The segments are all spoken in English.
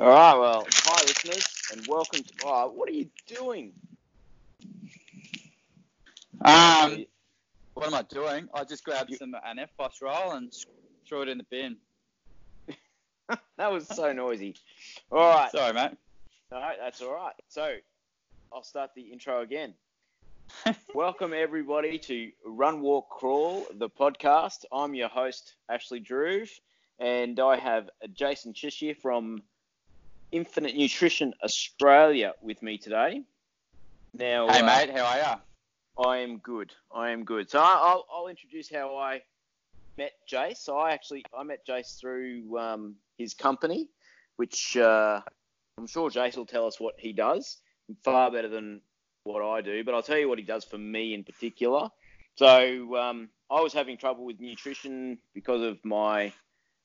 All right, well, hi listeners, and welcome to. Oh, what are you doing? Um, what am I doing? I just grabbed some an F FBOSS roll and threw it in the bin. that was so noisy. All right. Sorry, mate. No, that's all right. So, I'll start the intro again. Welcome everybody to Run Walk Crawl, the podcast. I'm your host Ashley Drew, and I have Jason Chish from Infinite Nutrition Australia with me today. Now, hey uh, mate, how are you? I am good. I am good. So I'll, I'll introduce how I met Jace. So I actually I met Jace through um, his company, which uh, I'm sure Jace will tell us what he does far better than what I do. But I'll tell you what he does for me in particular. So um, I was having trouble with nutrition because of my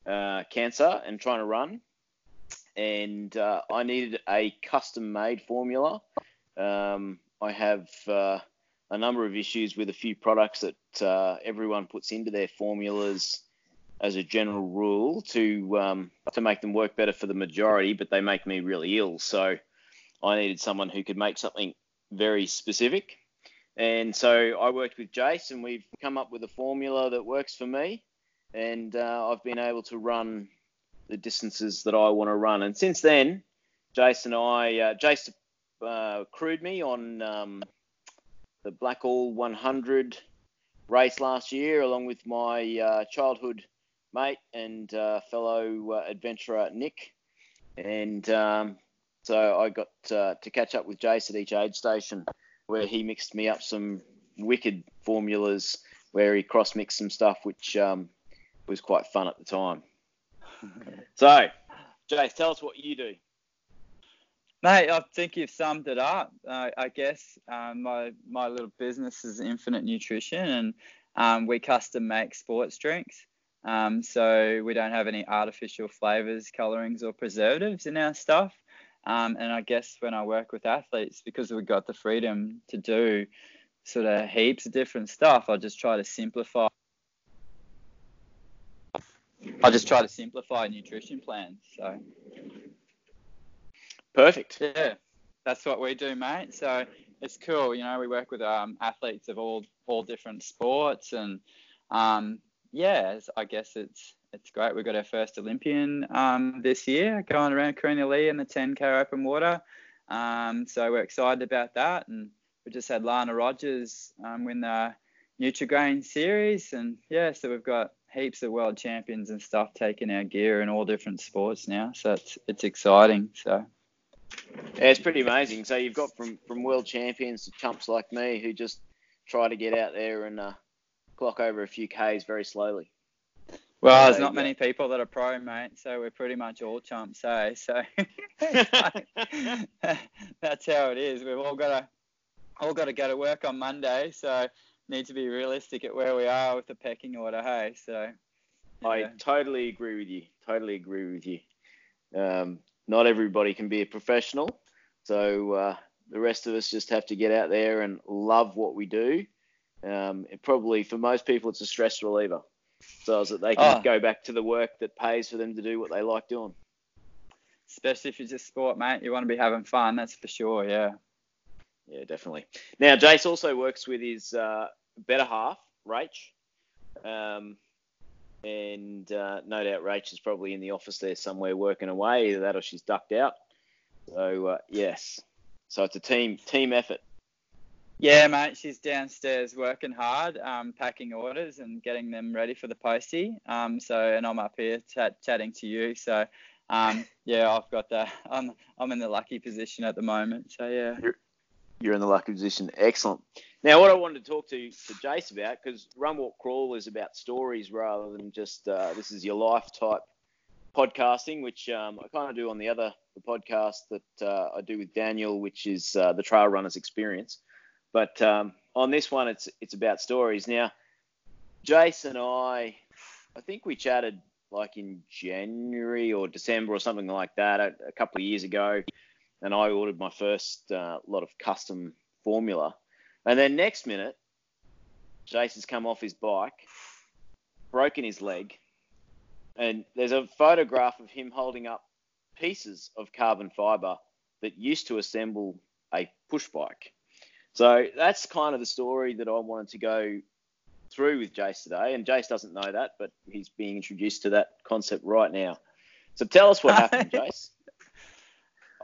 uh, cancer and trying to run, and uh, I needed a custom-made formula. Um, I have uh, a number of issues with a few products that uh, everyone puts into their formulas as a general rule to um, to make them work better for the majority, but they make me really ill. So I needed someone who could make something very specific. And so I worked with Jace, and we've come up with a formula that works for me. And uh, I've been able to run the distances that I want to run. And since then, Jace and I, uh, Jace uh, crewed me on um, the Blackall 100 race last year, along with my uh, childhood mate and uh, fellow uh, adventurer Nick. And um, so I got uh, to catch up with Jace at each aid station where he mixed me up some wicked formulas where he cross mixed some stuff, which um, was quite fun at the time. so, Jace, tell us what you do. Mate, I think you've summed it up. Uh, I guess um, my my little business is Infinite Nutrition, and um, we custom make sports drinks. Um, so we don't have any artificial flavors, colorings, or preservatives in our stuff. Um, and I guess when I work with athletes, because we've got the freedom to do sort of heaps of different stuff, I just try to simplify. I just try to simplify nutrition plans. So. Perfect. Yeah, that's what we do, mate. So it's cool. You know, we work with um, athletes of all all different sports, and um, yeah, I guess it's it's great. We've got our first Olympian um, this year Kareena Lee in the 10k open water. Um, so we're excited about that. And we just had Lana Rogers um, win the Nutrigrain series. And yeah, so we've got heaps of world champions and stuff taking our gear in all different sports now. So it's, it's exciting. So. Yeah, it's pretty amazing. So you've got from, from world champions to chumps like me who just try to get out there and uh, clock over a few Ks very slowly. Well, there's not many people that are pro, mate, so we're pretty much all chumps, eh? So that's how it is. We've all got to all got to go to work on Monday, so need to be realistic at where we are with the pecking order, hey? So yeah. I totally agree with you. Totally agree with you. Um, not everybody can be a professional, so uh, the rest of us just have to get out there and love what we do. Um, probably for most people, it's a stress reliever so that they can oh. go back to the work that pays for them to do what they like doing. Especially if it's a sport, mate, you want to be having fun. That's for sure. Yeah. Yeah, definitely. Now, Jace also works with his uh, better half, Rach. Um, and uh, no doubt Rach is probably in the office there somewhere working away, either that or she's ducked out. So uh, yes, so it's a team team effort. Yeah, mate, she's downstairs working hard, um, packing orders and getting them ready for the postie. Um, so, and I'm up here chat, chatting to you. So, um, yeah, I've got the, I'm, I'm in the lucky position at the moment. So, yeah. You're, you're in the lucky position. Excellent. Now, what I wanted to talk to, to Jace about, because Run Walk Crawl is about stories rather than just uh, this is your life type podcasting, which um, I kind of do on the other the podcast that uh, I do with Daniel, which is uh, the Trail Runners Experience. But um, on this one, it's it's about stories. Now, Jason and I, I think we chatted like in January or December or something like that a, a couple of years ago, and I ordered my first uh, lot of custom formula. And then next minute, Jason's come off his bike, broken his leg, and there's a photograph of him holding up pieces of carbon fiber that used to assemble a push bike. So that's kind of the story that I wanted to go through with Jace today. And Jace doesn't know that, but he's being introduced to that concept right now. So tell us what happened, Jace.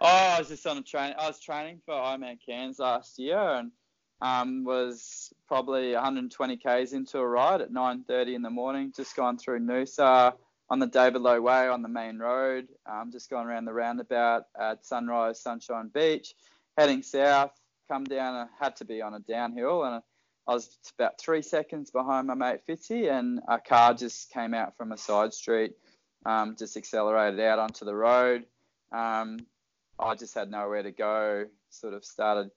Oh, I was just on a train. I was training for Ironman Cairns last year, and um, was probably 120 k's into a ride at 9:30 in the morning. Just gone through Noosa on the David Low Way on the main road. Um, just going around the roundabout at Sunrise Sunshine Beach, heading south. Come down. I had to be on a downhill, and I was about three seconds behind my mate Fitzy, and a car just came out from a side street, um, just accelerated out onto the road. Um, I just had nowhere to go. Sort of started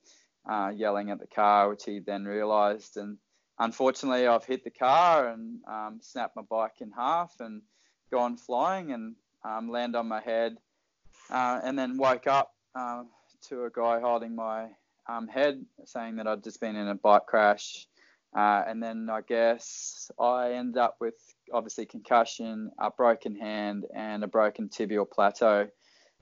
uh, yelling at the car, which he then realised. And unfortunately, I've hit the car and um, snapped my bike in half and gone flying and um, land on my head. Uh, and then woke up uh, to a guy holding my um, head, saying that I'd just been in a bike crash. Uh, and then I guess I ended up with obviously concussion, a broken hand, and a broken tibial plateau.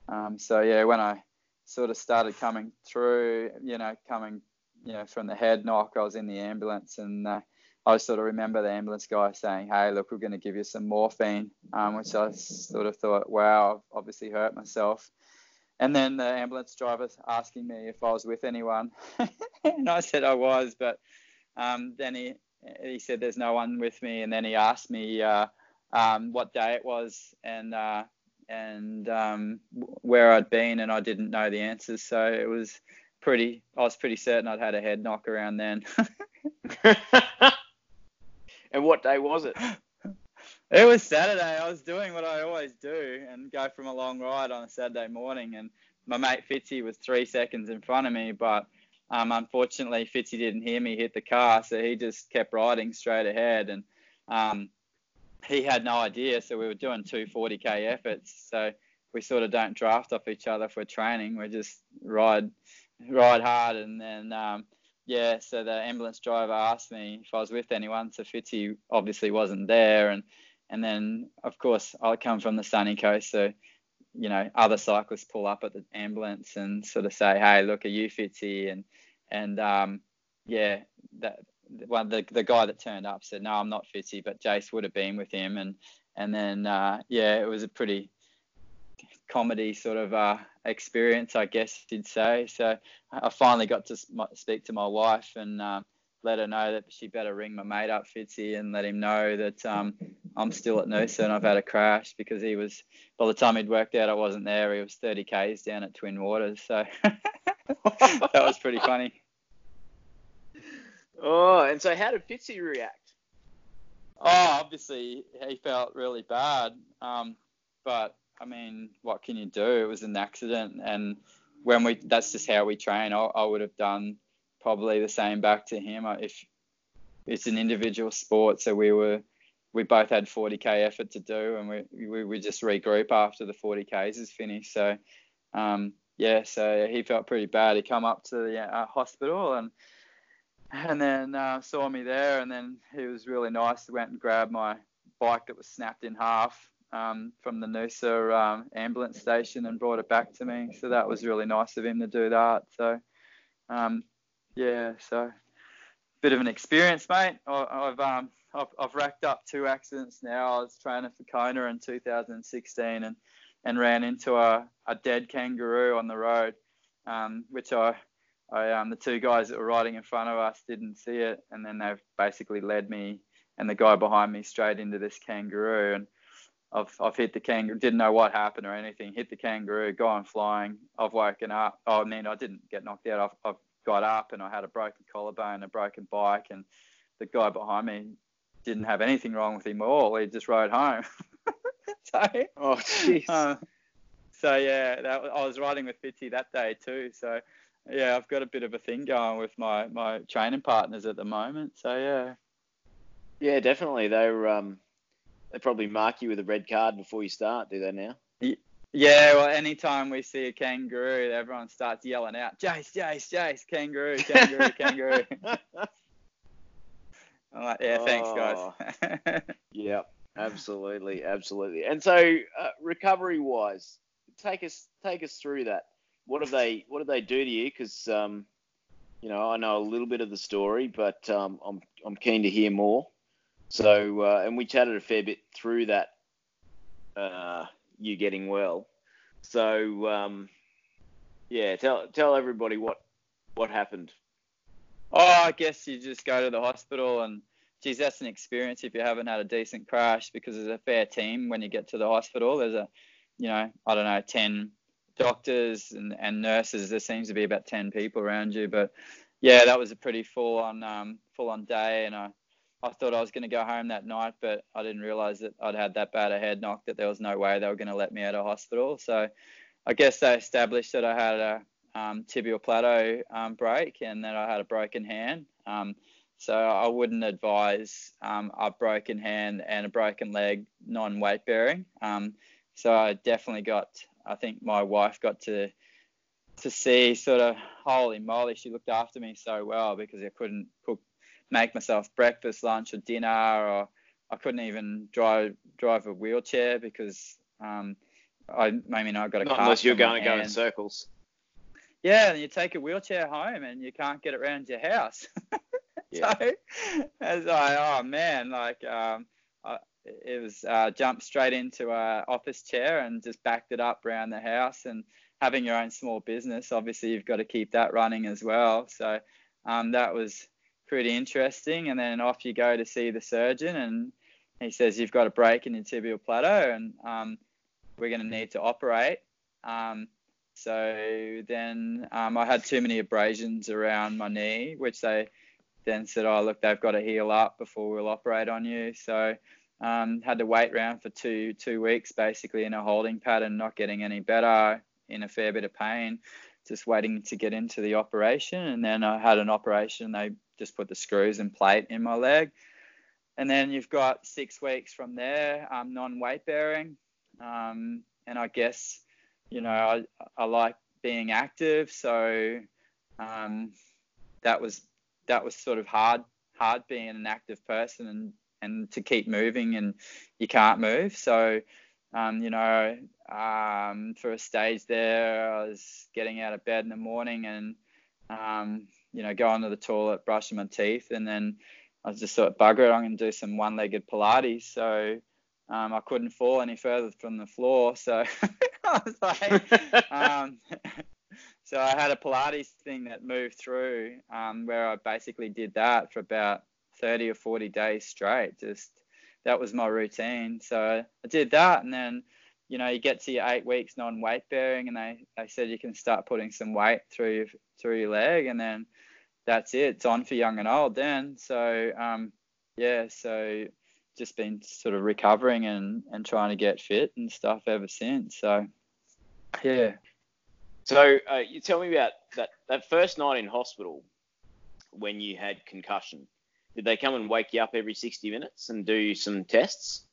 Um, so yeah, when I sort of started coming through, you know, coming, you know, from the head knock, I was in the ambulance and uh, I sort of remember the ambulance guy saying, "Hey, look, we're going to give you some morphine," um, which I sort of thought, "Wow, I've obviously hurt myself." And then the ambulance driver asking me if I was with anyone, and I said I was, but um, then he he said there's no one with me, and then he asked me uh, um, what day it was, and uh, and um, where I'd been, and I didn't know the answers. So it was pretty. I was pretty certain I'd had a head knock around then. and what day was it? It was Saturday. I was doing what I always do and go from a long ride on a Saturday morning. And my mate Fitzy was three seconds in front of me, but um, unfortunately Fitzy didn't hear me hit the car, so he just kept riding straight ahead. And um, he had no idea. So we were doing two 40k efforts. So we sort of don't draft off each other for training. We just ride ride hard. And then um, yeah, so the ambulance driver asked me if I was with anyone. So Fitzy obviously wasn't there. And and then of course I come from the sunny coast, so you know other cyclists pull up at the ambulance and sort of say, hey, look, are you Fitzy? And and um, yeah, that one the the guy that turned up said, "No, I'm not Fitzy, but Jace would have been with him." And and then uh, yeah, it was a pretty comedy sort of uh, experience, I guess you'd say. So I finally got to speak to my wife and uh, let her know that she better ring my mate up, Fitzy, and let him know that um, I'm still at Noosa and I've had a crash because he was, by the time he'd worked out I wasn't there, he was 30 Ks down at Twin Waters. So that was pretty funny. Oh, and so how did Fitzy react? Oh, obviously he felt really bad. Um, but I mean, what can you do? It was an accident, and when we that's just how we train. I, I would have done probably the same back to him if it's an individual sport. So we were we both had 40k effort to do, and we we, we just regroup after the 40ks is finished. So um, yeah, so he felt pretty bad. He come up to the uh, hospital and and then uh, saw me there, and then he was really nice. Went and grabbed my bike that was snapped in half um, from the Noosa um, ambulance station and brought it back to me. So that was really nice of him to do that. So um, yeah, so bit of an experience, mate. I, have um, I've, I've racked up two accidents now. I was training for Kona in 2016 and and ran into a, a dead kangaroo on the road, um, which I I, um, the two guys that were riding in front of us didn't see it, and then they've basically led me and the guy behind me straight into this kangaroo, and I've I've hit the kangaroo, didn't know what happened or anything, hit the kangaroo, gone flying. I've woken up. Oh, I mean, I didn't get knocked out. I've, I've got up and I had a broken collarbone, a broken bike, and the guy behind me didn't have anything wrong with him at all. He just rode home. so, oh, jeez. Uh, so yeah, that, I was riding with Fitzy that day too. So yeah, I've got a bit of a thing going with my my training partners at the moment. So yeah. Yeah, definitely. They're um, they probably mark you with a red card before you start, do they now? Yeah, well, anytime we see a kangaroo, everyone starts yelling out, Jace, Jace, Jace, kangaroo, kangaroo, kangaroo. I'm like, yeah, thanks, guys. oh, yeah, absolutely, absolutely. And so, uh, recovery wise, take us take us through that. What have they What did they do to you? Because um, you know, I know a little bit of the story, but um, I'm I'm keen to hear more. So, uh, and we chatted a fair bit through that. Uh, you getting well. So, um, yeah, tell tell everybody what what happened. Oh, I guess you just go to the hospital and geez, that's an experience if you haven't had a decent crash because there's a fair team when you get to the hospital. There's a, you know, I don't know, 10 doctors and, and nurses. There seems to be about 10 people around you. But yeah, that was a pretty full on, um, full on day. And I, I thought I was going to go home that night, but I didn't realize that I'd had that bad a head knock that there was no way they were going to let me out of hospital. So I guess they established that I had a um, tibial plateau um, break and that I had a broken hand. Um, so I wouldn't advise um, a broken hand and a broken leg non-weight bearing. Um, so I definitely got, I think my wife got to to see sort of holy moly, she looked after me so well because I couldn't cook, make myself breakfast, lunch, or dinner, or I couldn't even drive drive a wheelchair because um, I maybe not got a Not car. unless you're going to go in circles. Yeah, and you take a wheelchair home and you can't get it around your house. Yeah. so it's like, oh man, like um, I, it was uh, jumped straight into a office chair and just backed it up around the house. And having your own small business, obviously you've got to keep that running as well. So um, that was pretty interesting. And then off you go to see the surgeon, and he says you've got a break in your tibial plateau, and um, we're going to need to operate. Um, so then um, I had too many abrasions around my knee, which they then said, "Oh, look, they've got to heal up before we'll operate on you." So um, had to wait around for two two weeks, basically in a holding pattern, not getting any better, in a fair bit of pain, just waiting to get into the operation. And then I had an operation. They just put the screws and plate in my leg. And then you've got six weeks from there, um, non-weight bearing. Um, and I guess, you know, I, I like being active, so um, that was that was sort of hard hard being an active person and and to keep moving and you can't move. So um, you know um, for a stage there I was getting out of bed in the morning and um, you know going to the toilet brushing my teeth and then I was just thought bugger it I'm going to do some one-legged Pilates. So um, I couldn't fall any further from the floor. So I was like um, so I had a Pilates thing that moved through um, where I basically did that for about 30 or 40 days straight. Just that was my routine. So I did that, and then you know you get to your eight weeks non-weight bearing, and they they said you can start putting some weight through your through your leg, and then that's it. It's on for young and old then. So um, yeah, so just been sort of recovering and and trying to get fit and stuff ever since. So yeah. So uh, you tell me about that that first night in hospital when you had concussion. Did they come and wake you up every 60 minutes and do some tests?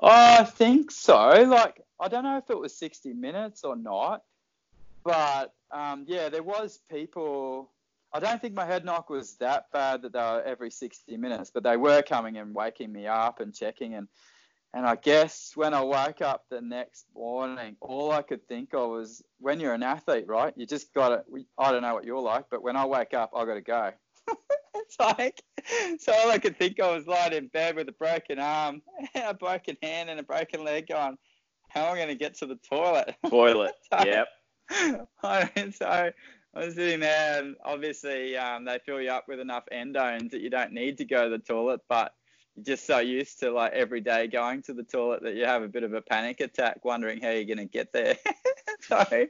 I think so. Like, I don't know if it was 60 minutes or not, but um, yeah, there was people. I don't think my head knock was that bad that they were every 60 minutes, but they were coming and waking me up and checking. And and I guess when I woke up the next morning, all I could think of was when you're an athlete, right? You just got to. I don't know what you're like, but when I wake up, I got to go. It's like, so all I could think of was lying in bed with a broken arm, a broken hand, and a broken leg, going, "How am I going to get to the toilet?" Toilet. so, yep. so I was sitting there, and obviously um, they fill you up with enough endones that you don't need to go to the toilet, but you're just so used to like every day going to the toilet that you have a bit of a panic attack, wondering how you're going to get there. so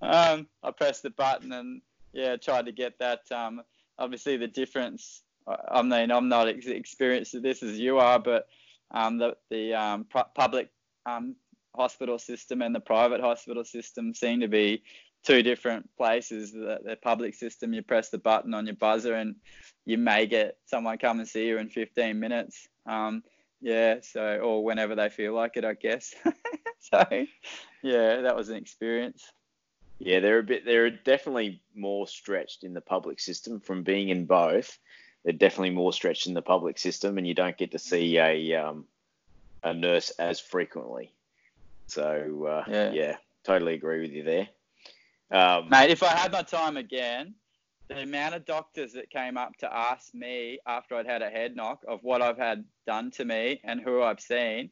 um, I pressed the button and yeah, tried to get that. Um, obviously, the difference. I mean, I'm not ex- experienced with this as you are, but um, the the um, public um, hospital system and the private hospital system seem to be two different places. The, the public system, you press the button on your buzzer and you may get someone come and see you in 15 minutes. Um, yeah, so or whenever they feel like it, I guess. so yeah, that was an experience. Yeah, they're a bit. They're definitely more stretched in the public system from being in both. They're definitely more stretched in the public system, and you don't get to see a um, a nurse as frequently. So uh, Yeah. yeah. totally agree with you there. Um, Mate, if I had my time again, the amount of doctors that came up to ask me after I'd had a head knock of what I've had done to me and who I've seen,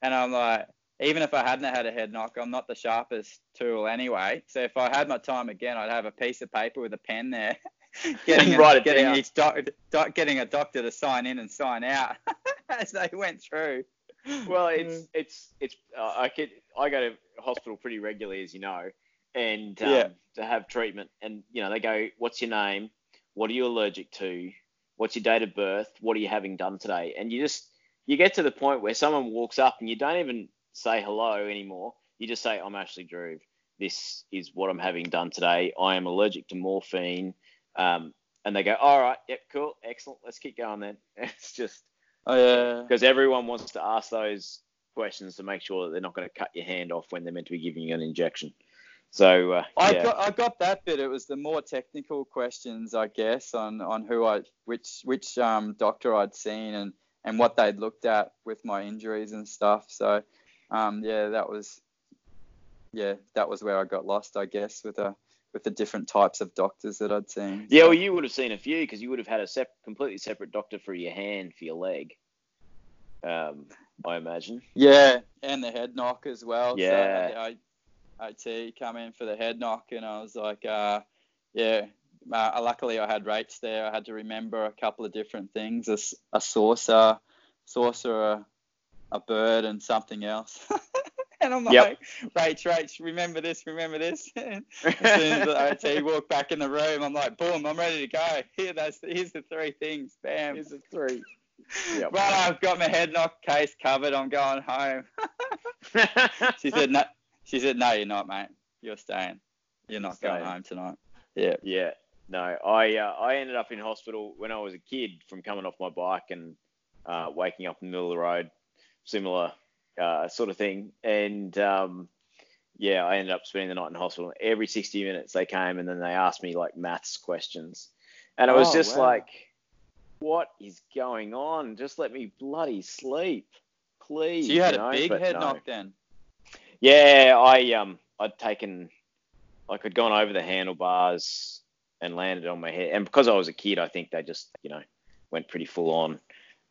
and I'm like, even if I hadn't had a head knock, I'm not the sharpest tool anyway. So if I had my time again, I'd have a piece of paper with a pen there, getting it getting down. each doc, doc, getting a doctor to sign in and sign out as they went through. well, it's it's it's uh, I could I go to hospital pretty regularly, as you know, and um, Yeah. to have treatment, and you know they go, "What's your name? What are you allergic to? What's your date of birth? What are you having done today?" And you just you get to the point where someone walks up and you don't even say hello anymore. You just say, "I'm Ashley Drew. This is what I'm having done today. I am allergic to morphine." Um, and they go, "All right, yep, cool, excellent. Let's keep going then." It's just Oh yeah. because everyone wants to ask those questions to make sure that they're not going to cut your hand off when they're meant to be giving you an injection. So uh, I yeah, got I got that bit. It was the more technical questions, I guess, on, on who I which which um, doctor I'd seen and, and what they'd looked at with my injuries and stuff. So um, yeah, that was yeah that was where I got lost, I guess, with a with the different types of doctors that I'd seen. yeah. Well, you would have seen a few because you would have had a sep- completely separate doctor for your hand for your leg. Um, I imagine. Yeah, and the head knock as well. Yeah. So I OT come in for the head knock, and I was like, uh, yeah. Uh, luckily, I had Rach there. I had to remember a couple of different things: a saucer, saucer, a, bird, and something else. and I'm Yep. like, Rach, Rach. Remember this, remember this. as soon as the OT walked back in the room, I'm like, boom, I'm ready to go. Here, that's here's the three things. Bam. Here's the three. Yep. Right, I've got my head knock case covered. I'm going home. She said, no. She said, no, you're not, mate. You're staying. You're not going home tonight. Yeah. Yeah, no, I uh, I ended up in hospital when I was a kid from coming off my bike and uh, waking up in the middle of the road, similar uh, sort of thing. And um, yeah, I ended up spending the night in hospital. Every 60 minutes they came and then they asked me like maths questions, and I was Oh, just wow. like, what is going on? Just let me bloody sleep, please. So you had know? a big But head no. knock then. Yeah, I um I'd taken like I'd gone over the handlebars and landed on my head, and because I was a kid, I think they just you know went pretty full on.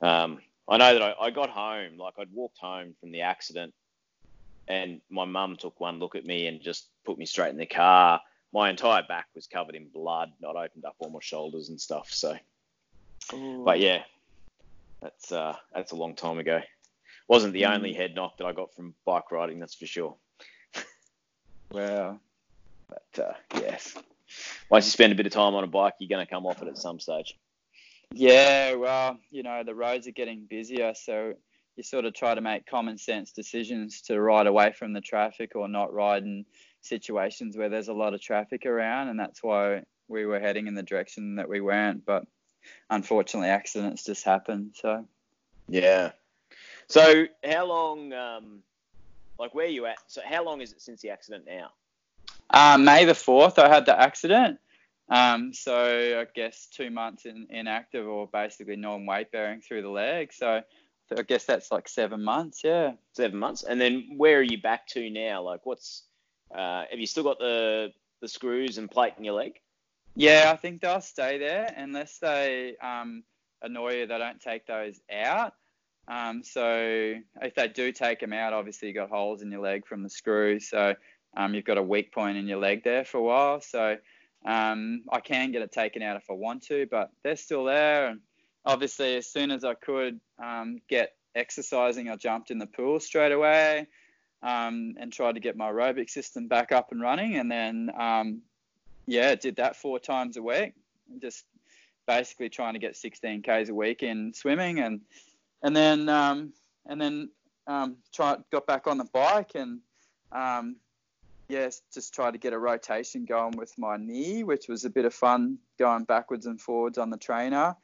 Um, I know that I, I got home, like I'd walked home from the accident, and my mum took one look at me and just put me straight in the car. My entire back was covered in blood. I'd opened up all my shoulders and stuff. So, but yeah, that's uh that's a long time ago. Wasn't the Mm. only head knock that I got from bike riding, that's for sure. Wow. But uh, yes, once you spend a bit of time on a bike, you're going to come off it at some stage. Yeah, well, you know, the roads are getting busier, so you sort of try to make common sense decisions to ride away from the traffic or not ride in situations where there's a lot of traffic around, and that's why we were heading in the direction that we weren't. But unfortunately, accidents just happen. So Yeah. So how long, um, like where are you at? So how long is it since the accident now? Uh, May the 4th, I had the accident. Um, so I guess two months in, inactive or basically non weight bearing through the leg. So I guess that's like seven months. Yeah. Seven months. And then where are you back to now? Like what's, uh, have you still got the the screws and plate in your leg? Yeah, I think they'll stay there unless they um, annoy you. They don't take those out. Um, so if they do take them out, obviously you've got holes in your leg from the screws. So um, you've got a weak point in your leg there for a while. So um, I can get it taken out if I want to, but they're still there. And obviously, as soon as I could um, get exercising, I jumped in the pool straight away um, and tried to get my aerobic system back up and running. And then, um, yeah, did that four times a week, just basically trying to get 16 k's a week in swimming, and and then um, and then um, try, got back on the bike and yes, just tried to get a rotation going with my knee, which was a bit of fun going backwards and forwards on the trainer.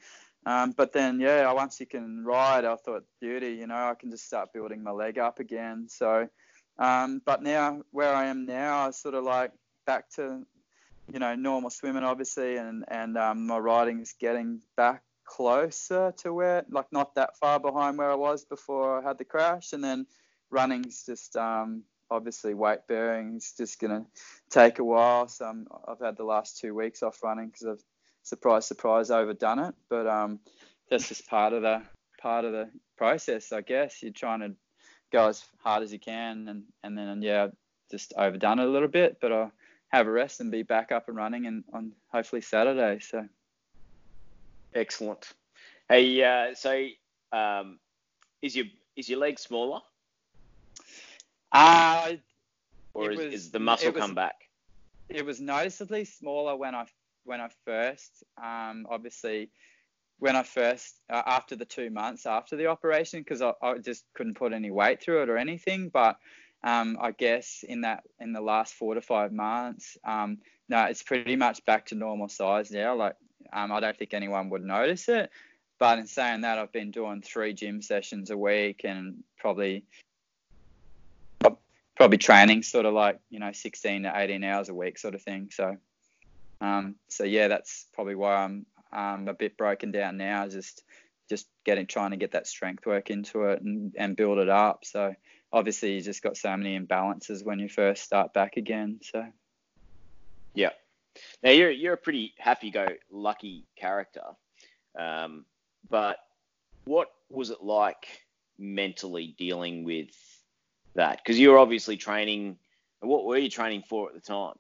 Um, but then, yeah, once you can ride, I thought, beauty, you know, I can just start building my leg up again. So, um, but now where I am now, I sort of like back to, you know, normal swimming, obviously, and and um, my riding's getting back closer to where, like, not that far behind where I was before I had the crash, and then running's just um, obviously weight bearing is just gonna take a while. So I'm, I've had the last two weeks off running because I've surprise surprise overdone it. But um, that's just part of the part of the process, I guess. You're trying to go as hard as you can, and and then yeah, just overdone it a little bit. But I'll have a rest and be back up and running and on hopefully Saturday. So excellent. Hey, uh, so um, is your is your leg smaller? Uh, or is, was, is, the muscle was, come back? It was noticeably smaller when I when I first, um, obviously, when I first uh, after the two months after the operation, because I, I, just couldn't put any weight through it or anything. But um, I guess in that in the last four to five months, um, no, it's pretty much back to normal size now. Like um, I don't think anyone would notice it. But in saying that, I've been doing three gym sessions a week and probably probably training sort of like you know 16 to 18 hours a week sort of thing. So um, so yeah, that's probably why I'm um, a bit broken down now. Just just getting trying to get that strength work into it and, and build it up. So obviously you just got so many imbalances when you first start back again. So yeah. Now you're you're a pretty happy-go-lucky character. Um, but what was it like mentally dealing with that? Because you were obviously training. What were you training for at the time?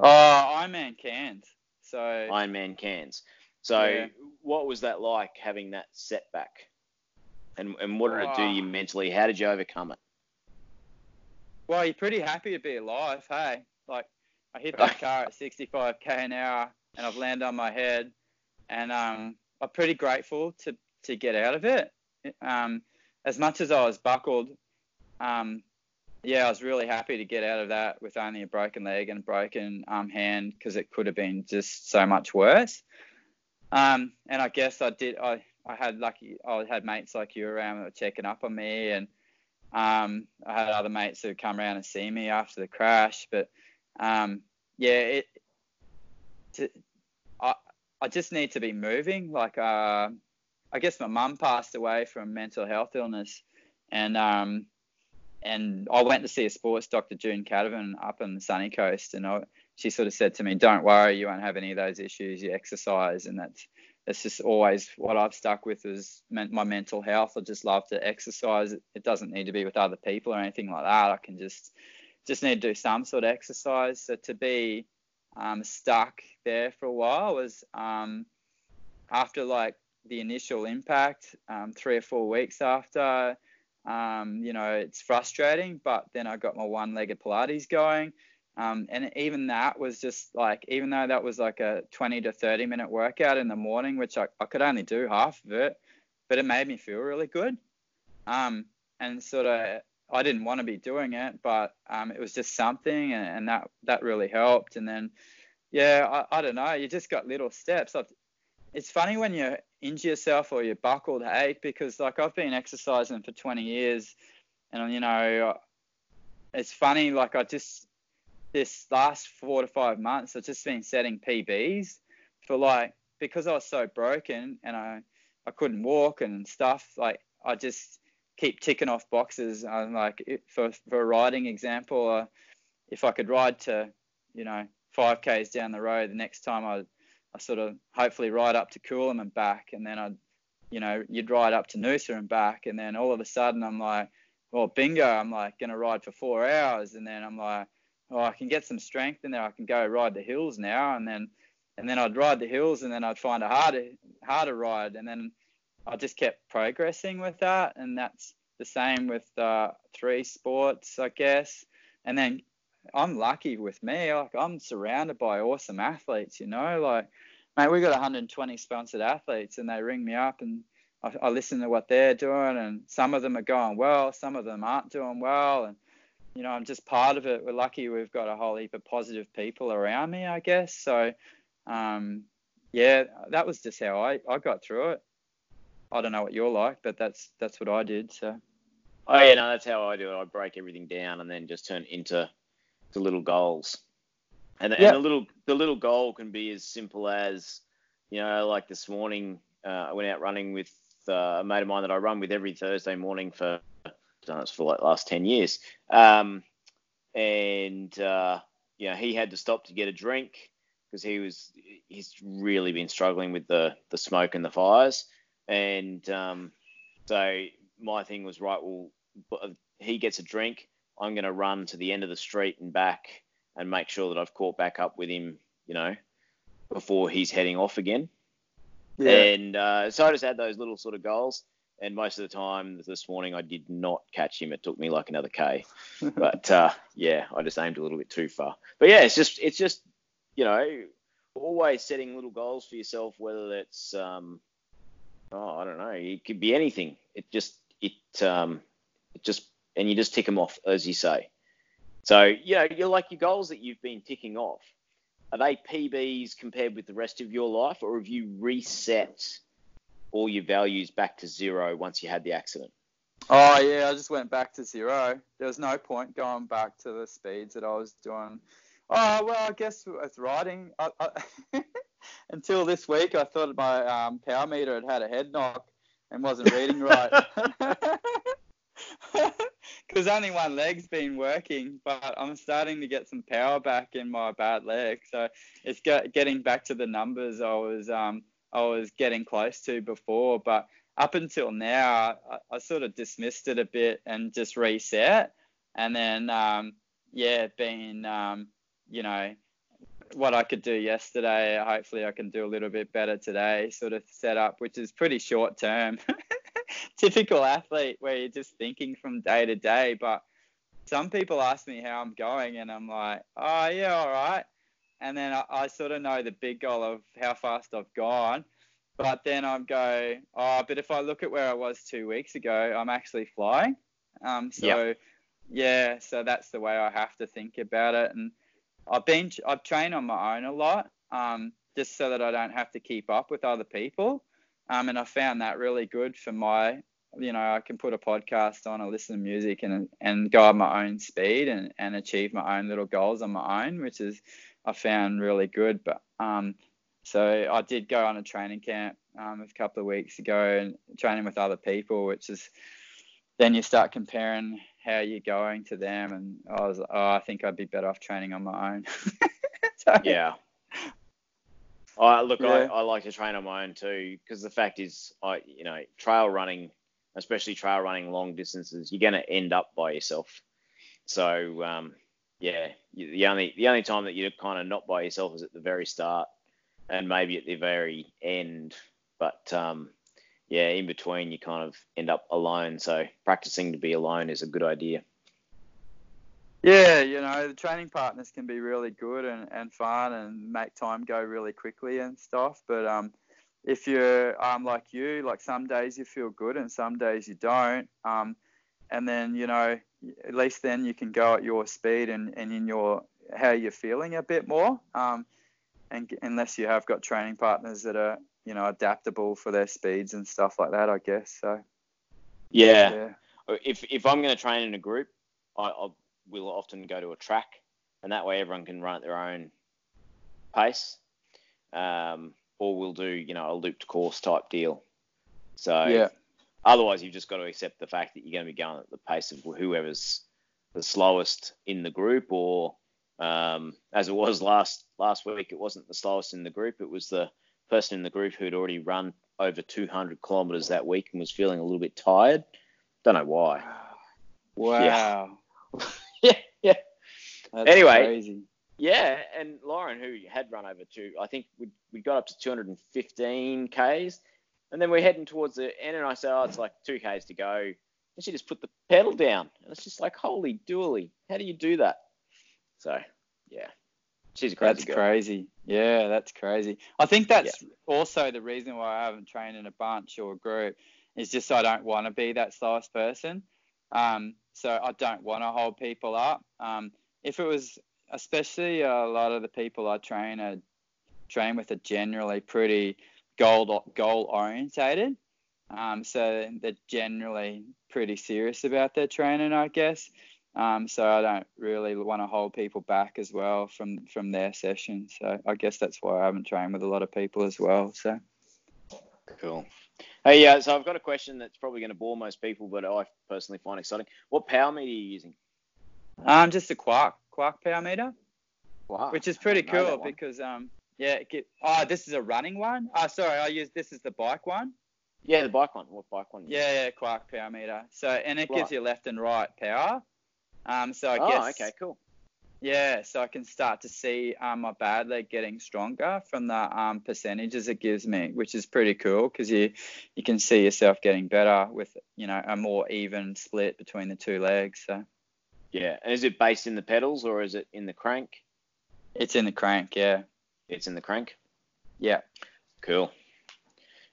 Oh, Ironman Cairns. So Ironman Cairns. So yeah. what was that like having that setback? And and what did oh, it do to you mentally? How did you overcome it? Well, you're pretty happy to be alive, hey? Like I hit that car at 65k an hour, and I've landed on my head, and um, I'm pretty grateful to to get out of it. Um, as much as I was buckled, um, yeah, I was really happy to get out of that with only a broken leg and a broken um, hand because it could have been just so much worse. Um, and I guess I did. I, I had lucky. I had mates like you around that were checking up on me, and um, I had other mates who come around and see me after the crash. But um, yeah, it. To, I just need to be moving. Like, uh, I guess my mum passed away from mental health illness, and um, and I went to see a sports doctor, June Cadavan, up on the sunny coast, and I, she sort of said to me, "Don't worry, you won't have any of those issues. You exercise, and that's that's just always what I've stuck with is my mental health. I just love to exercise. It doesn't need to be with other people or anything like that. I can just just need to do some sort of exercise. So to be um, stuck there for a while was um, after like the initial impact, um, three or four weeks after. Um, you know, it's frustrating, but then I got my one-legged Pilates going. Um, and even that was just like, even though that was like a 20 to 30 minute workout in the morning, which I, I could only do half of it, but it made me feel really good. Um, and sort of I didn't want to be doing it, but um, it was just something, and, and, that that really helped. And then, yeah, I, I don't know. You just got little steps. I've, it's funny when you injure yourself or you're buckled, ache because like I've been exercising for 20 years, and you know, it's funny. Like I just this last four to five months, I've just been setting PBs for like because I was so broken and I I couldn't walk and stuff. Like I just keep ticking off boxes. I'm like, for for a riding example, uh, if I could ride to, you know, five k's down the road, the next time I, I sort of hopefully ride up to Coolum and back, and then I'd, you know, you'd ride up to Noosa and back, and then all of a sudden I'm like, well, bingo, I'm like gonna ride for four hours, and then I'm like, oh, I can get some strength in there. I can go ride the hills now, and then, and then I'd ride the hills, and then I'd find a harder harder ride, and then I just kept progressing with that, and that's the same with uh, three sports, I guess. And then I'm lucky with me, like I'm surrounded by awesome athletes, you know, like mate, we got 120 sponsored athletes, and they ring me up and I, I listen to what they're doing, and some of them are going well, some of them aren't doing well, and you know, I'm just part of it. We're lucky we've got a whole heap of positive people around me, I guess. So, um, yeah, that was just how I, I got through it. I don't know what you're like, but that's that's what I did. So. Oh yeah, no, that's how I do it. I break everything down and then just turn into to little goals. And, and the little the little goal can be as simple as, you know, like this morning uh, I went out running with uh, a mate of mine that I run with every Thursday morning for done it for like the last ten years. Um, and uh, you know, he had to stop to get a drink because he was he's really been struggling with the the smoke and the fires. And um, so my thing was right. Well, he gets a drink. I'm going to run to the end of the street and back and make sure that I've caught back up with him. You know, before he's heading off again. Yeah. And uh, so I just had those little sort of goals. And most of the time this morning, I did not catch him. It took me like another K. but uh, yeah, I just aimed a little bit too far. But yeah, it's just it's just you know always setting little goals for yourself, whether that's um, oh I don't know, it could be anything. It just it um, it just and you just tick them off as you say. So you know you're like your goals that you've been ticking off are they PBs compared with the rest of your life, or have you reset all your values back to zero once you had the accident? Oh yeah, I just went back to zero. There was no point going back to the speeds that I was doing. Oh well, I guess with riding, I, I, until this week, I thought my um, power meter had had a head knock and wasn't reading right. because only one leg's been working, but I'm starting to get some power back in my bad leg. So it's get, getting back to the numbers I was um, I was getting close to before. But up until now, I, I sort of dismissed it a bit and just reset. And then um, yeah, being um, you know what I could do yesterday, hopefully I can do a little bit better today. Sort of set up, which is pretty short term. typical athlete where you're just thinking from day to day. But some people ask me how I'm going, and I'm like, oh, yeah, all right. And then I, I sort of know the big goal of how fast I've gone. But then I go, oh, but if I look at where I was two weeks ago, I'm actually flying. Um, so, yep. yeah, so that's the way I have to think about it. And I've been, I've trained on my own a lot, um, just so that I don't have to keep up with other people. Um, and I found that really good for my, you know, I can put a podcast on, I listen to music and and go at my own speed and, and achieve my own little goals on my own, which is I found really good. But um, so I did go on a training camp um, a couple of weeks ago and training with other people, which is then you start comparing how you're going to them, and I was, oh, I think I'd be better off training on my own. so, yeah, I look, yeah. I, I like to train on my own too, because the fact is, I you know, trail running, especially trail running long distances, you're going to end up by yourself. So um, yeah, the only the only time that you're kind of not by yourself is at the very start, and maybe at the very end. But um, yeah, in between you kind of end up alone. So practicing to be alone is a good idea. Yeah, you know, the training partners can be really good and, and fun and make time go really quickly and stuff. But um, if you're um, like you, like some days you feel good and some days you don't. Um, and then, you know, at least then you can go at your speed and, and in your how you're feeling a bit more. Um, and unless you have got training partners that are, you know, adaptable for their speeds and stuff like that, I guess. So, yeah. yeah. If, if I'm going to train in a group, I, I'll we'll often go to a track, and that way everyone can run at their own pace. Um, or we'll do, you know, a looped course type deal. So yeah. otherwise, you've just got to accept the fact that you're going to be going at the pace of whoever's the slowest in the group, or um, as it was last last week, it wasn't the slowest in the group. It was the person in the group who'd already run over 200 kilometers that week and was feeling a little bit tired. Don't know why. Wow. Yeah. That's anyway, crazy. yeah, and Lauren, who had run over two, I think we we got up to 215 k's, and then we're heading towards the end, and I said, oh, it's like two k's to go, and she just put the pedal down, and it's just like, holy dooly, how do you do that? So, yeah. She's crazy That's girl. crazy. Yeah, that's crazy. I think that's yeah. also the reason why I haven't trained in a bunch or a group is just I don't want to be that slowest person. Um, so I don't want to hold people up. Um, if it was, especially a lot of the people I train are train with are generally pretty goal goal orientated. Um, so they're generally pretty serious about their training, I guess. Um, so I don't really want to hold people back as well from from their sessions. So I guess that's why I haven't trained with a lot of people as well. So cool. Hey, yeah. So I've got a question that's probably going to bore most people, but I personally find exciting. What power meter are you using? Um, just a Quarq Quarq power meter, Wow. which is pretty I know that cool because um, yeah, get, oh, this is a running one. Oh, sorry, I use this is the bike one. Yeah, the bike one. What bike one? Yeah, yeah, Quarq power meter. So and it gives you left and right power. Um, so I oh, guess okay, cool. Yeah, so I can start to see um, my bad leg getting stronger from the um, percentages it gives me, which is pretty cool because you you can see yourself getting better with you know a more even split between the two legs. So Yeah. And is it based in the pedals or is it in the crank? it's in the crank, yeah, It's in the crank. yeah. Cool.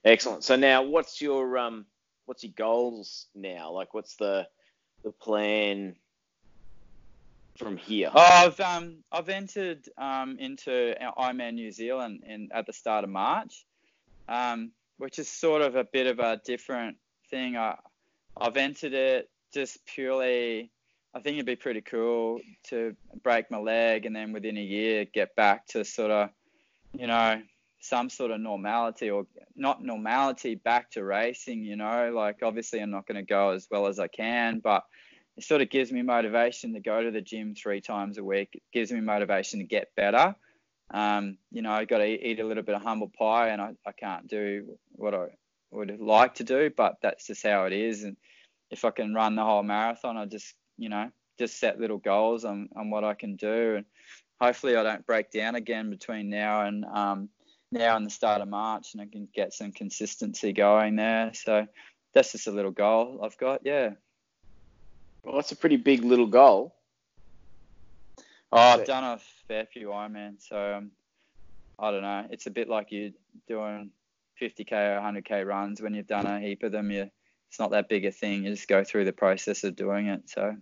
Excellent. So now, what's your um, what's your goals now? Like, what's the the plan from here? Oh, I've um I've entered um into Ironman New Zealand in at the start of March, um, which is sort of a bit of a different thing. I I've entered it just purely. I think it'd be pretty cool to break my leg and then within a year get back to sort of, you know, some sort of normality or not normality back to racing. You know, like obviously I'm not going to go as well as I can, but it sort of gives me motivation to go to the gym three times a week. It gives me motivation to get better. Um, you know, I got to eat a little bit of humble pie, and I, I can't do what I would like to do, but that's just how it is. And if I can run the whole marathon, I just, you know, just set little goals on, on what I can do, and hopefully I don't break down again between now and um, now and the start of March, and I can get some consistency going there. So that's just a little goal I've got. Yeah. Well, that's a pretty big little goal. Oh, I've done a fair few Ironman, so um, I don't know. It's a bit like you doing 50k or 100k runs. When you've done a heap of them, you it's not that big a thing. You just go through the process of doing it. So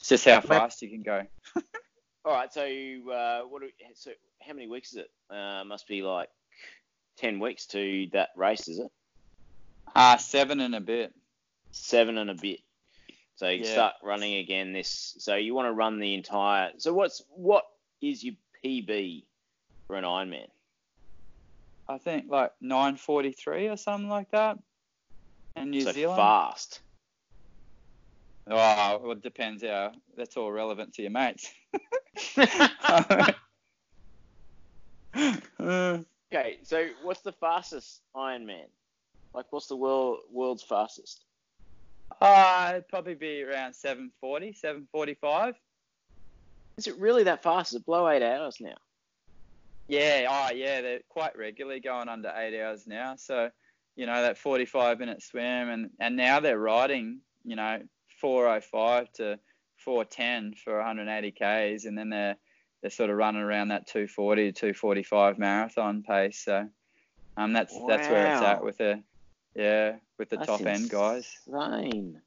it's just how fast you can go. All right. So, uh, what? Do, so, how many weeks is it? Uh, must be like ten weeks to that race, is it? Ah, seven and a bit. Seven and a bit. So you Yeah. start running again this. So you want to run the entire. So what's what is your PB for an Ironman? I think like 9:43 or something like that. In New so Zealand. fast. Oh, well, it depends how. That's all relevant to your mates. Okay, so what's the fastest Ironman? Like, what's the world world's fastest? Uh, it'd probably be around 740, 745. Is it really that fast? Is it below eight hours now? Yeah, oh yeah, they're quite regularly going under eight hours now. So, you know, that 45 minute swim and, and now they're riding, you know, 405 to 410 for 180 Ks and then they're, they're sort of running around that 240 to 245 marathon pace. So, um, that's, that's where it's at with the, yeah, with the That's top end guys. Insane.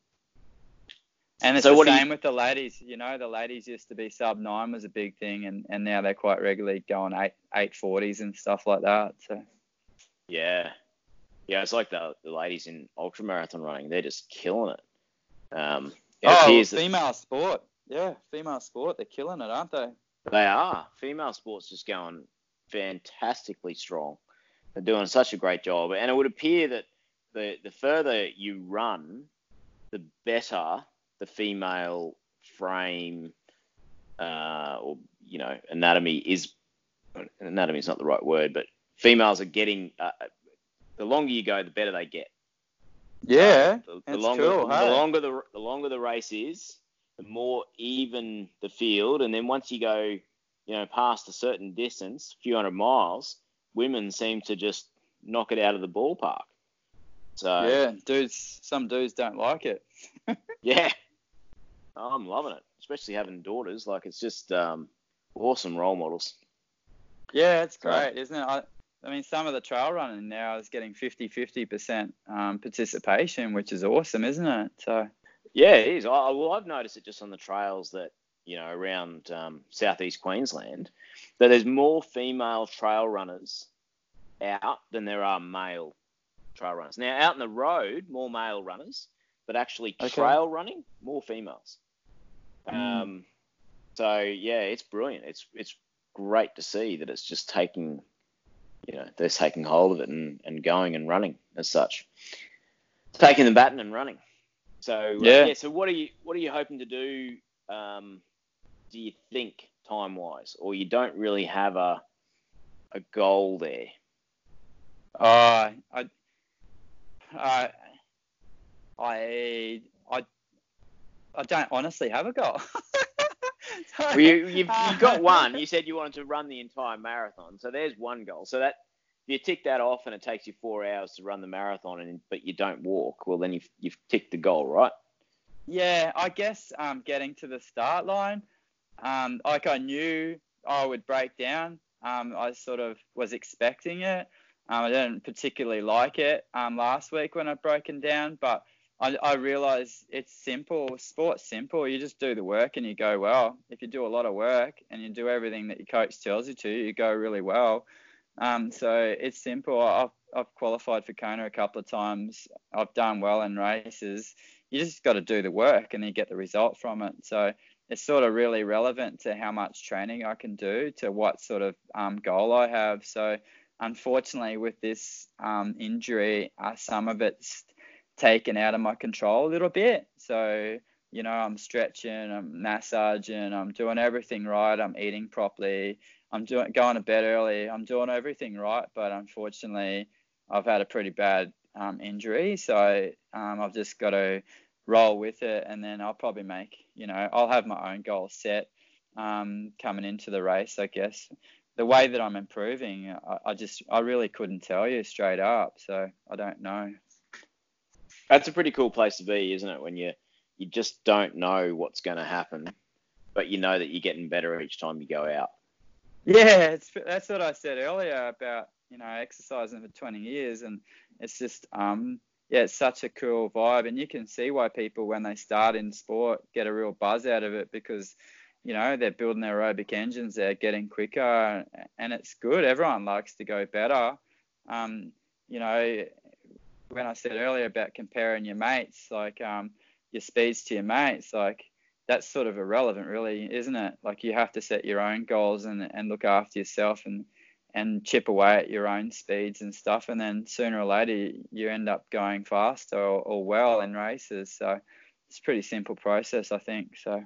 And it's So the do you- same with the ladies. You know, the ladies used to be sub nine was a big thing, and, and now they're quite regularly going eight eight forties and stuff like that. So Yeah, yeah. It's like the, the ladies in ultra marathon running; they're just killing it. Um, oh, that female sport. Yeah, female sport. They're killing it, aren't they? they are female sports just going fantastically strong. They're doing such a great job, and it would appear that the the further you run, the better the female frame uh, or you know anatomy is. Anatomy is not the right word, but females are getting. Uh, the longer you go, the better they get. Yeah, the, the that's longer cool, the hey? longer the the longer the race is, the more even the field, and then once you go, you know, past a certain distance, a few hundred miles, women seem to just knock it out of the ballpark. So yeah, dudes. Some dudes don't like it. yeah. Oh, I'm loving it, especially having daughters. Like it's just um, awesome role models. Yeah, it's So- great, isn't it? I, I mean, some of the trail running now is getting 50 50% um, participation, which is awesome, isn't it? So, Yeah, it is. I, well, I've noticed it just on the trails that you know around um, southeast Queensland that there's more female trail runners out than there are male trail runners. Now, out in the road, more male runners, but actually Okay. trail running, more females. Mm. Um, so yeah, it's brilliant. It's it's great to see that it's just taking you know they're taking hold of it and, and going and running as such, taking the baton and running. So uh, Yeah. yeah. So what are you what are you hoping to do? Um, do you think time wise, or you don't really have a a goal there? Oh, I, I, I, I, I don't honestly have a goal. Well, you, you've, you've got uh, one. You said you wanted to run the entire marathon, so there's one goal. So that if you tick that off, and it takes you four hours to run the marathon, and but you don't walk. Well, then you've you've ticked the goal, right? Yeah, I guess um, getting to the start line, um, like I knew I would break down. Um, I sort of was expecting it. Um, I didn't particularly like it um, last week when I'd broken down, but I, I realized it's simple. Sport's simple. You just do the work and you go well. If you do a lot of work and you do everything that your coach tells you to, you go really well. Um, so it's simple. I've, I've qualified for Kona a couple of times. I've done well in races you just got to do the work and you get the result from it. So it's sort of really relevant to how much training I can do to what sort of um, goal I have. So unfortunately, with this um, injury, uh, some of it's taken out of my control a little bit. So you know, I'm stretching, I'm massaging, I'm doing everything right, I'm eating properly, I'm doing going to bed early, I'm doing everything right, but unfortunately, I've had a pretty bad um, injury, so um, I've just got to roll with it, and then I'll probably make, you know, I'll have my own goal set um, coming into the race, I guess. The way that I'm improving, I, I just, I really couldn't tell you straight up, so I don't know. That's a pretty cool place to be, isn't it? When you you just don't know what's going to happen, but you know that you're getting better each time you go out. Yeah, that's what I said earlier about you know exercising for 20 years, and it's just um yeah, it's such a cool vibe, and you can see why people when they start in sport get a real buzz out of it because you know they're building their aerobic engines, they're getting quicker, and it's good. Everyone likes to go better. Um, you know, when I said earlier about comparing your mates, like um, your speeds to your mates, like that's sort of irrelevant, really, isn't it? Like you have to set your own goals and, and look after yourself and and chip away at your own speeds and stuff, and then sooner or later you end up going fast or, or well in races. So it's a pretty simple process, I think. So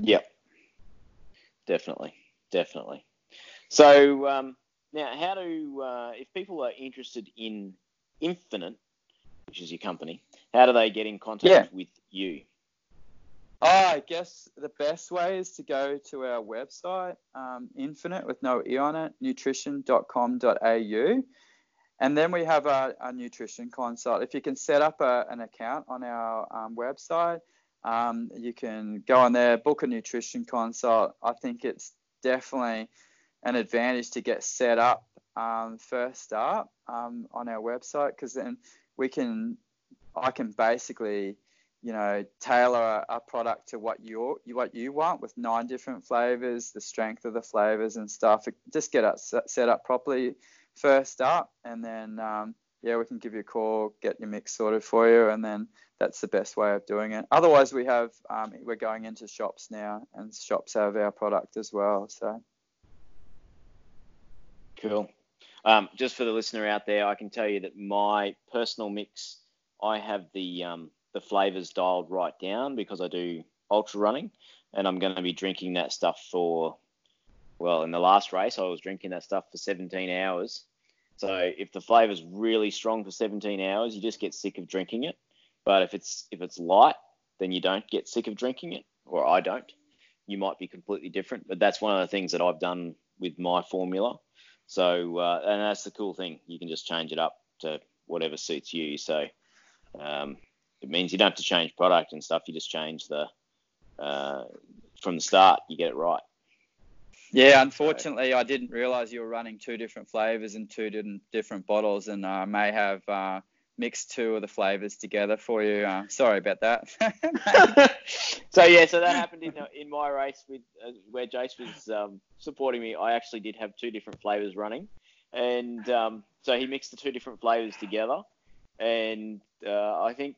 Yep. Definitely. Definitely. So um, now, how do uh, if people are interested in Infinite, which is your company, how do they get in contact with you? Oh, I guess the best way is to go to our website, um, infinite with no e on it, nutrition.com.au. And then we have a, a nutrition consult. If you can set up a, an account on our um, website, um, you can go on there, book a nutrition consult. I think it's definitely an advantage to get set up um, first up um, on our website because then we can, I can basically you know, tailor a, a, product to what you what you want with nine different flavors, the strength of the flavors and stuff. Just get it set up properly first up, and then um, yeah, we can give you a call, get your mix sorted for you, and then that's the best way of doing it. Otherwise, we have um, we're going into shops now, and shops have our product as well. So cool. Um, just for the listener out there, I can tell you that my personal mix, I have the um, the flavors dialed right down because I do ultra running and I'm going to be drinking that stuff for, well, in the last race, I was drinking that stuff for 17 hours. So if the flavor's really strong for 17 hours, you just get sick of drinking it. But if it's if it's light, then you don't get sick of drinking it, or I don't. You might be completely different, but that's one of the things that I've done with my formula. So uh, and that's the cool thing. You can just change it up to whatever suits you. So um, it means you don't have to change product and stuff. You just change the uh, from the start. You get it right. Yeah, unfortunately, I didn't realize you were running two different flavors and two different different bottles, and I uh, may have uh, mixed two of the flavors together for you. Uh, sorry about that. so yeah, so that happened in in my race with uh, where Jace was um, supporting me. I actually did have two different flavors running, and um, so he mixed the two different flavors together, and uh, I think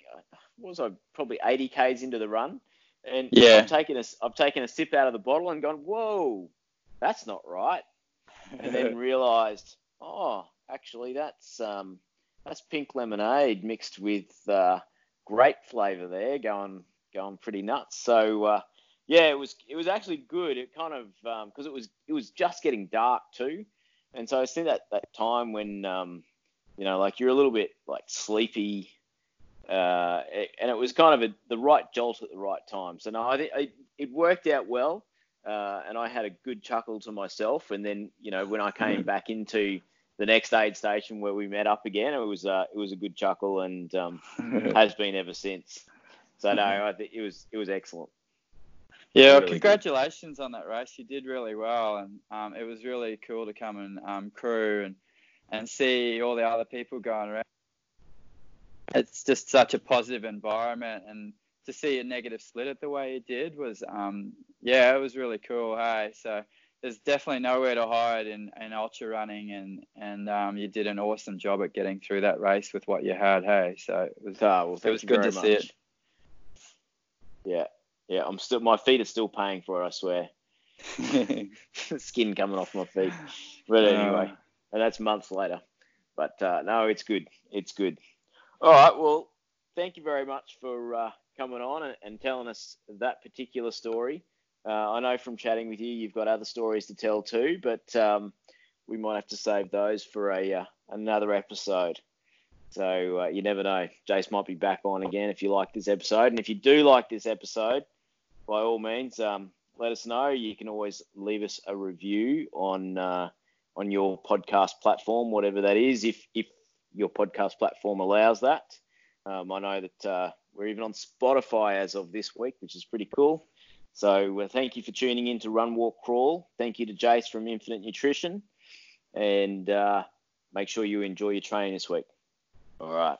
was I probably 80 k's into the run, and yeah. I've taken a I've taken a sip out of the bottle and gone, whoa, that's not right. and then realised, oh, actually that's um, that's pink lemonade mixed with uh, grape flavour there, going going pretty nuts. So uh, yeah, it was it was actually good. It kind of because um, it was it was just getting dark too, and so I think that that time when um, you know like you're a little bit like sleepy. Uh, and it was kind of a, the right jolt at the right time. So no, I think it worked out well, uh, and I had a good chuckle to myself. And then you know when I came back into the next aid station where we met up again, it was uh, it was a good chuckle and um, has been ever since. So no, I think it was it was excellent. Yeah, well, congratulations good. on that race. You did really well, and um, it was really cool to come and um, crew and and see all the other people going around. It's just such a positive environment, and to see a negative split it the way it did was, um, yeah, it was really cool. Hey, so there's definitely nowhere to hide in, in ultra running, and and um, you did an awesome job at getting through that race with what you had. Hey, so it was oh, well, it was good to much. see it. Yeah, yeah, I'm still my feet are still paying for it. I swear. Skin coming off my feet. But anyway, uh, and that's months later. But uh, no, it's good. It's good. All right. Well, thank you very much for uh, coming on and, and, telling us that particular story. Uh, I know from chatting with you, you've got other stories to tell too, but um, we might have to save those for a uh, another episode. So uh, you never know. Jace might be back on again if you like this episode. And if you do like this episode, by all means, um, let us know. You can always leave us a review on uh, on your podcast platform, whatever that is, if if your podcast platform allows that. Um, I know that uh, we're even on Spotify as of this week, which is pretty cool. So uh, thank you for tuning in to Run Walk Crawl. Thank you to Jace from Infinite Nutrition, and uh, make sure you enjoy your training this week. All right.